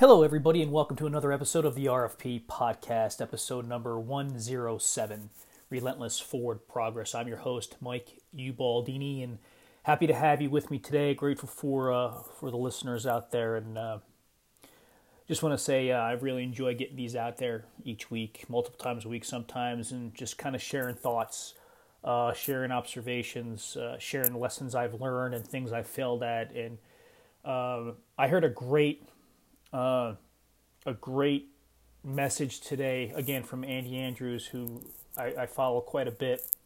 Hello, everybody, and welcome to another episode of the RFP Podcast, episode number 107 Relentless Forward Progress. I'm your host, Mike Ubaldini, and happy to have you with me today. Grateful for, uh, for the listeners out there, and uh, just want to say uh, I really enjoy getting these out there each week, multiple times a week sometimes, and just kind of sharing thoughts, uh, sharing observations, uh, sharing lessons I've learned and things I've failed at. And uh, I heard a great uh, a great message today, again from Andy Andrews, who I, I follow quite a bit.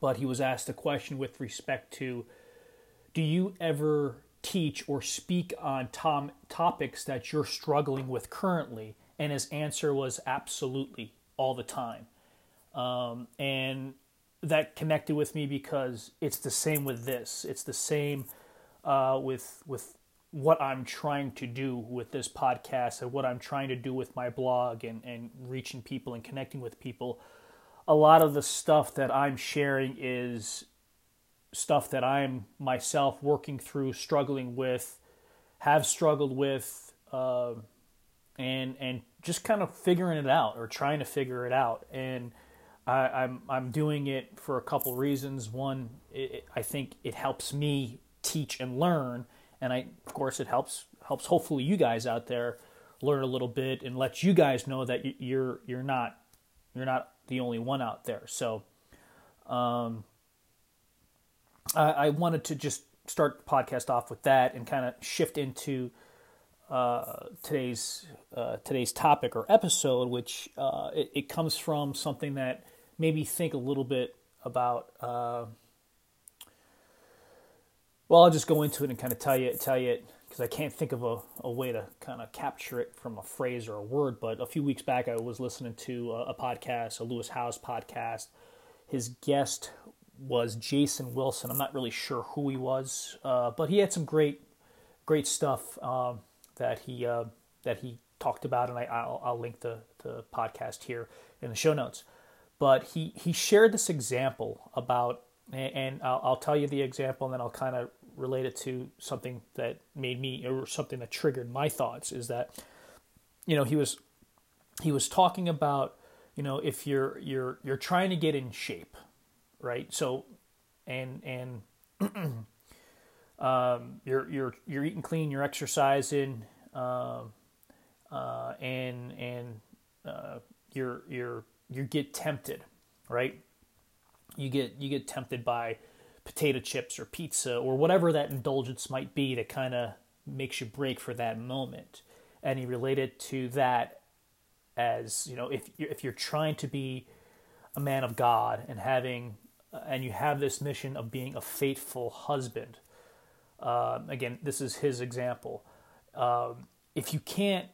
But he was asked a question with respect to Do you ever teach or speak on tom- topics that you're struggling with currently? And his answer was absolutely all the time. Um, and that connected with me because it's the same with this. It's the same uh, with with what I'm trying to do with this podcast and what I'm trying to do with my blog and, and reaching people and connecting with people. A lot of the stuff that I'm sharing is stuff that I'm myself working through, struggling with, have struggled with, uh, and and just kind of figuring it out or trying to figure it out. And I, I'm I'm doing it for a couple reasons. One, it, I think it helps me teach and learn and I, of course, it helps helps hopefully you guys out there learn a little bit and let you guys know that you're you're not you're not the only one out there. So, um, I, I wanted to just start the podcast off with that and kind of shift into uh, today's uh, today's topic or episode, which uh, it, it, comes from something that made me think a little bit about uh, well, I'll just go into it and kind of tell you tell you because I can't think of a, a way to kind of capture it from a phrase or a word. But a few weeks back, I was listening to a, a podcast, a Lewis Howes podcast. His guest was Jason Wilson. I'm not really sure who he was, uh, but he had some great, great stuff uh, that he uh, that he talked about, and I, will I'll link the, the podcast here in the show notes. But he he shared this example about and I'll, I'll, tell you the example and then I'll kind of relate it to something that made me or something that triggered my thoughts is that you know he was he was talking about you know if you're you're you're trying to get in shape right? So and and um, you're you're you're eating clean you're exercising um, uh, and and uh, you're you're you get tempted right? You get you get tempted by potato chips or pizza or whatever that indulgence might be that kind of makes you break for that moment. And he related to that as you know if you're, if you're trying to be a man of God and having uh, and you have this mission of being a faithful husband. Uh, again, this is his example. Um, if you can't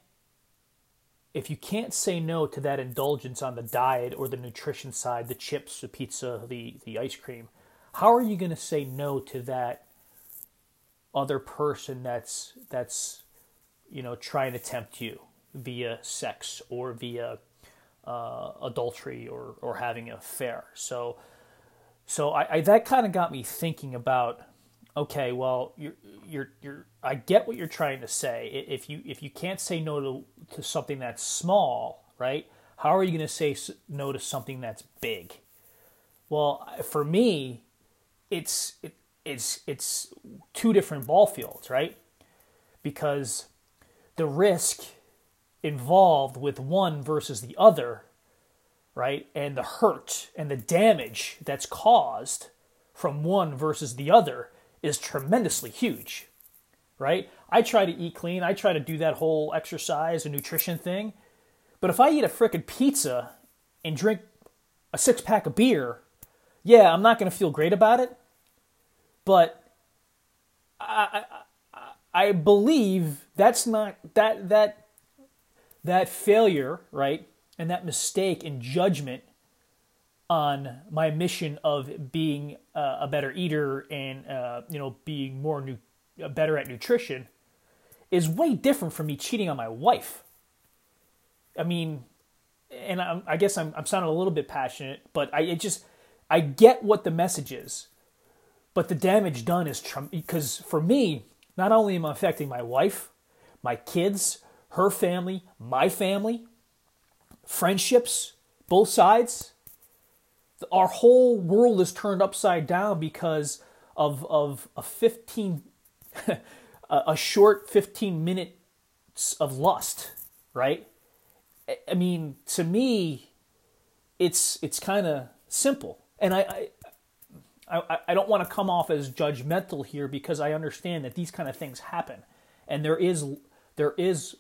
if you can't say no to that indulgence on the diet or the nutrition side, the chips, the pizza, the the ice cream, how are you going to say no to that other person that's that's you know trying to tempt you via sex or via uh, adultery or or having an affair? So so I, I that kind of got me thinking about okay, well you're you're you're I get what you're trying to say. If you if you can't say no to to something that's small, right? How are you going to say no to something that's big? Well, for me, it's it, it's it's two different ball fields, right? Because the risk involved with one versus the other, right? And the hurt and the damage that's caused from one versus the other is tremendously huge, right? I try to eat clean, I try to do that whole exercise and nutrition thing. But if I eat a frickin' pizza and drink a six pack of beer, yeah, I'm not going to feel great about it. But I, I, I believe that's not that that that failure, right, and that mistake in judgment on my mission of being uh, a better eater and uh, you know being more nu- uh, better at nutrition is way different from me cheating on my wife. I mean, and I'm, i guess I'm, I'm sounding a little bit passionate, but I just I get what the message is. But the damage done is because for me, not only am I affecting my wife, my kids, her family, my family, friendships, both sides. Our whole world is turned upside down because of of a 15 a short 15 minutes of lust, right? I mean, to me, it's it's kind of simple, and I I, I don't want to come off as judgmental here because I understand that these kind of things happen, and there is there is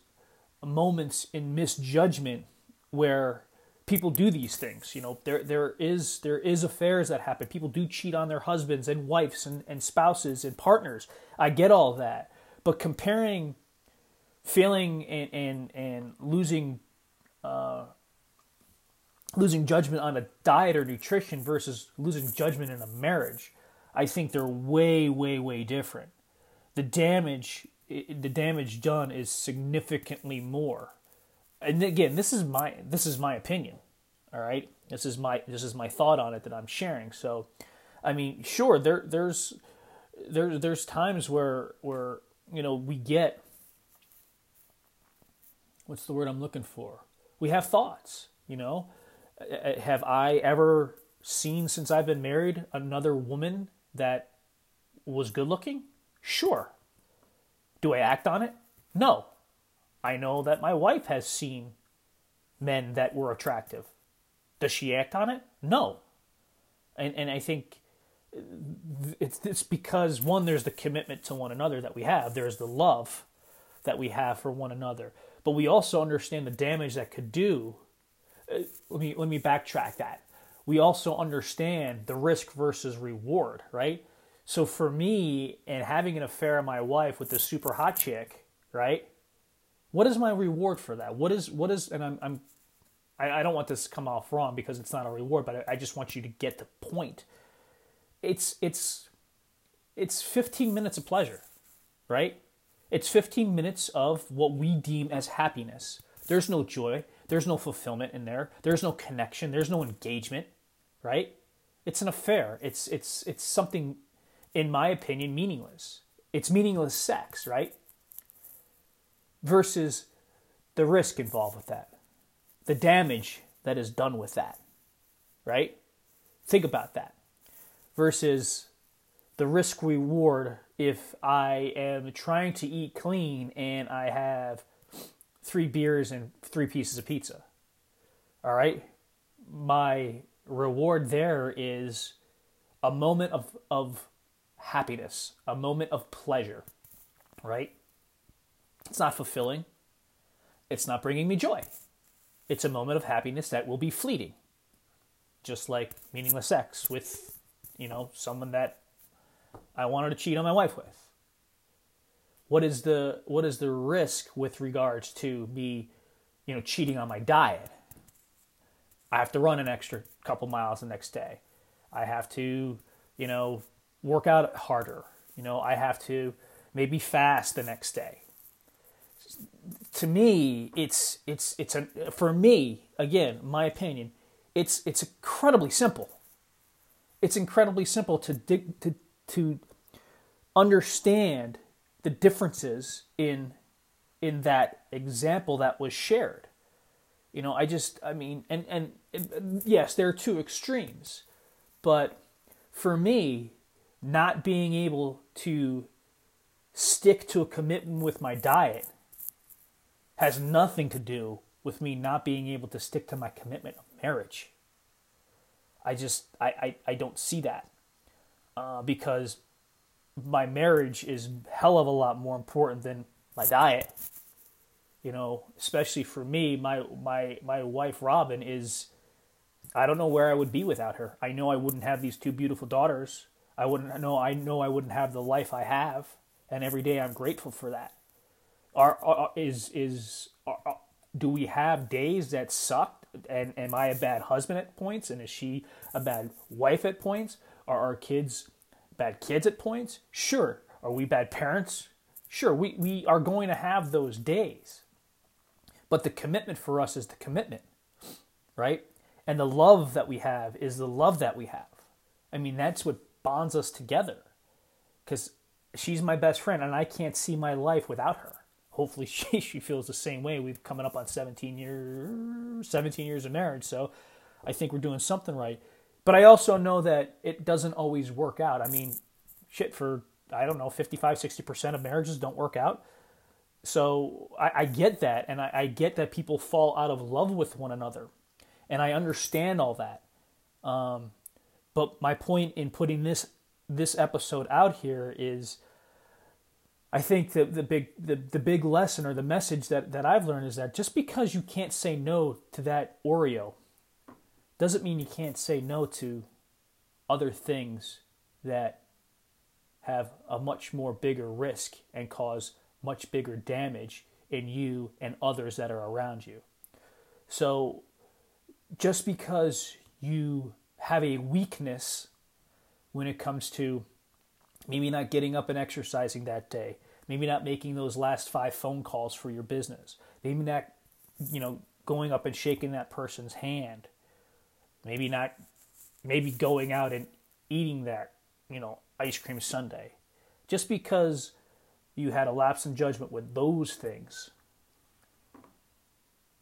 moments in misjudgment where people do these things. You know, there there is there is affairs that happen. People do cheat on their husbands and wives and, and spouses and partners. I get all that. But comparing failing and and, and losing uh, losing judgment on a diet or nutrition versus losing judgment in a marriage, I think they're way, way, way different. The damage, the damage done is significantly more. And again, this is my this is my opinion. All right, this is my this is my thought on it that I'm sharing. So, I mean, sure, there there's there there's times where where you know we get what's the word I'm looking for? We have thoughts, you know Uh, have I ever seen since I've been married another woman that was good looking? Sure. Do I act on it? No. I know that my wife has seen men that were attractive. Does she act on it? No. And and I think uh, it's it's because one there's the commitment to one another that we have. There's the love that we have for one another. But we also understand the damage that could do let me let me backtrack that. We also understand the risk versus reward, right? So for me, and having an affair with my wife with this super hot chick, right? What is my reward for that? What is what is? And I'm, I'm I, I don't want this to come off wrong because it's not a reward, but I, I just want you to get the point. It's it's it's 15 minutes of pleasure, right? It's 15 minutes of what we deem as happiness. There's no joy. There's no fulfillment in there. There's no connection. There's no engagement, right? It's an affair. It's it's it's something, in my opinion, meaningless. It's meaningless sex, right? Versus the risk involved with that, the damage that is done with that, right? Think about that. Versus the risk reward if I am trying to eat clean and I have three beers and three pieces of pizza. All right? My reward there is a moment of, of happiness, a moment of pleasure, right? It's not fulfilling. It's not bringing me joy. It's a moment of happiness that will be fleeting, just like meaningless sex with, you know, someone that I wanted to cheat on my wife with what is the what is the risk with regards to me, you know, cheating on my diet? I have to run an extra couple miles the next day. I have to, you know, work out harder. You know, I have to maybe fast the next day. To me, it's it's it's a for me again, my opinion. It's it's incredibly simple. It's incredibly simple to dig, to to understand the differences in in that example that was shared. You know, I just I mean and and, and yes, there are two extremes. But for me, not being able to stick to a commitment with my diet has nothing to do with me not being able to stick to my commitment of marriage. I just I I, I don't see that uh, because my marriage is hell of a lot more important than my diet. You know, especially for me, my my my wife Robin is I don't know where I would be without her. I know I wouldn't have these two beautiful daughters. I wouldn't know I know I wouldn't have the life I have, and every day I'm grateful for that. Are, are is is are, do we have days that suck? And am I a bad husband at points? And is she a bad wife at points? Are our kids bad kids at points? Sure. Are we bad parents? Sure. We, we are going to have those days. But the commitment for us is the commitment, right? And the love that we have is the love that we have. I mean, that's what bonds us together. Because she's my best friend and I can't see my life without her. hopefully she, she feels the same way. We've coming up on 17 years 17 years of marriage, so I think we're doing something right. But I also know that it doesn't always work out. I mean, shit for I don't know, 55, 60% of marriages don't work out. So I, I get that, and I, I, get that people fall out of love with one another, and I understand all that. Um, but my point in putting this this episode out here is I think that the big the, the big lesson or the message that, that I've learned is that just because you can't say no to that Oreo doesn't mean you can't say no to other things that have a much more bigger risk and cause much bigger damage in you and others that are around you. So just because you have a weakness when it comes to maybe not getting up and exercising that day, maybe not making those last five phone calls for your business, maybe not, you know, going up and shaking that person's hand, maybe not, maybe going out and eating that, you know, ice cream sundae. Just because you had a lapse in judgment with those things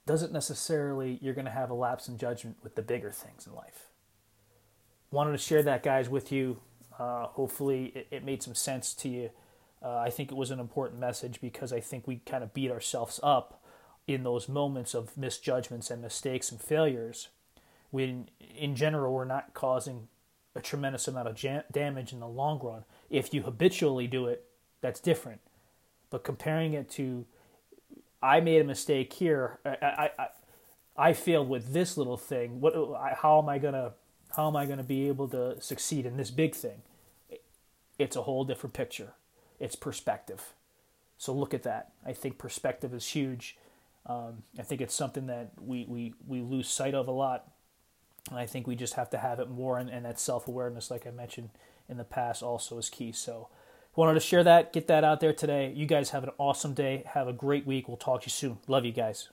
doesn't necessarily you're going to have a lapse in judgment with the bigger things in life. Wanted to share that, guys, with you. Uh, hopefully, it, it, made some sense to you. Uh, I think it was an important message because I think we kind of beat ourselves up in those moments of misjudgments and mistakes and failures. When, in general, we're not causing a tremendous amount of jam- damage in the long run. If you habitually do it, that's different. But comparing it to, I made a mistake here. I, I, I, I failed with this little thing. What? How am I gonna? How am I gonna be able to succeed in this big thing? It's a whole different picture. It's perspective. So look at that. I think perspective is huge. Um, I think it's something that we, we, we lose sight of a lot. And I think we just have to have it more, and, and that self awareness, like I mentioned in the past, also is key. So, wanted to share that, get that out there today. You guys have an awesome day. Have a great week. We'll talk to you soon. Love you guys.